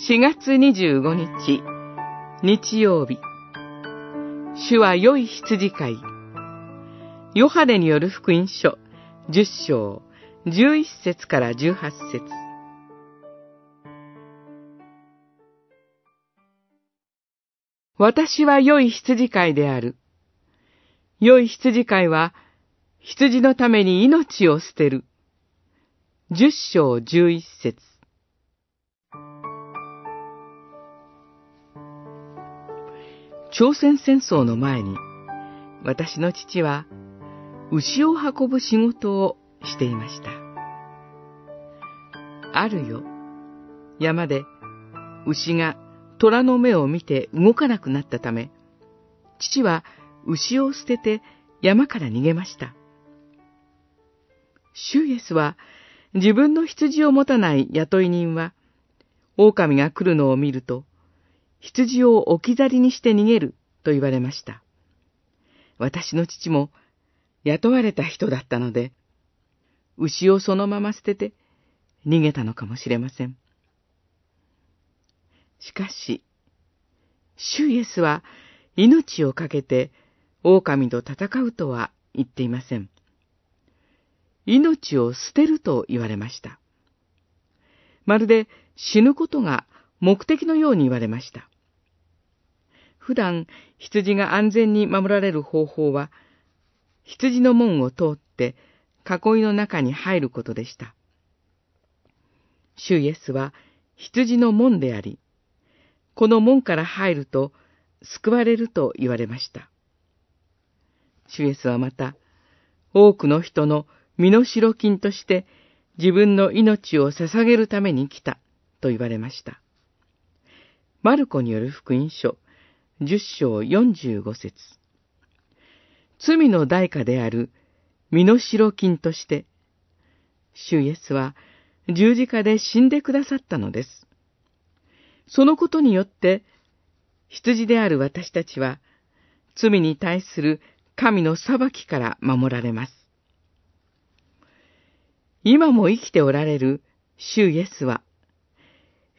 4月25日、日曜日。主は良い羊飼い。ヨハネによる福音書、10章、11節から18節私は良い羊飼いである。良い羊飼いは、羊のために命を捨てる。十章十一節朝鮮戦争の前に、私の父は、牛を運ぶ仕事をしていました。あるよ、山で牛が虎の目を見て動かなくなったため、父は牛を捨てて山から逃げました。シュイエスは自分の羊を持たない雇い人は、狼が来るのを見ると、羊を置き去りにして逃げると言われました。私の父も雇われた人だったので、牛をそのまま捨てて逃げたのかもしれません。しかし、シュイエスは命を懸けて狼と戦うとは言っていません。命を捨てると言われました。まるで死ぬことが目的のように言われました。普段、羊が安全に守られる方法は、羊の門を通って囲いの中に入ることでした。主イエスは羊の門であり、この門から入ると救われると言われました。主イエスはまた、多くの人の身代金として自分の命を捧げるために来たと言われました。マルコによる福音書、十章四十五節罪の代価である身代金として、主イエスは十字架で死んでくださったのです。そのことによって、羊である私たちは、罪に対する神の裁きから守られます。今も生きておられる主イエスは、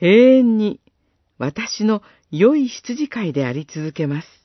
永遠に私の良い羊飼いであり続けます。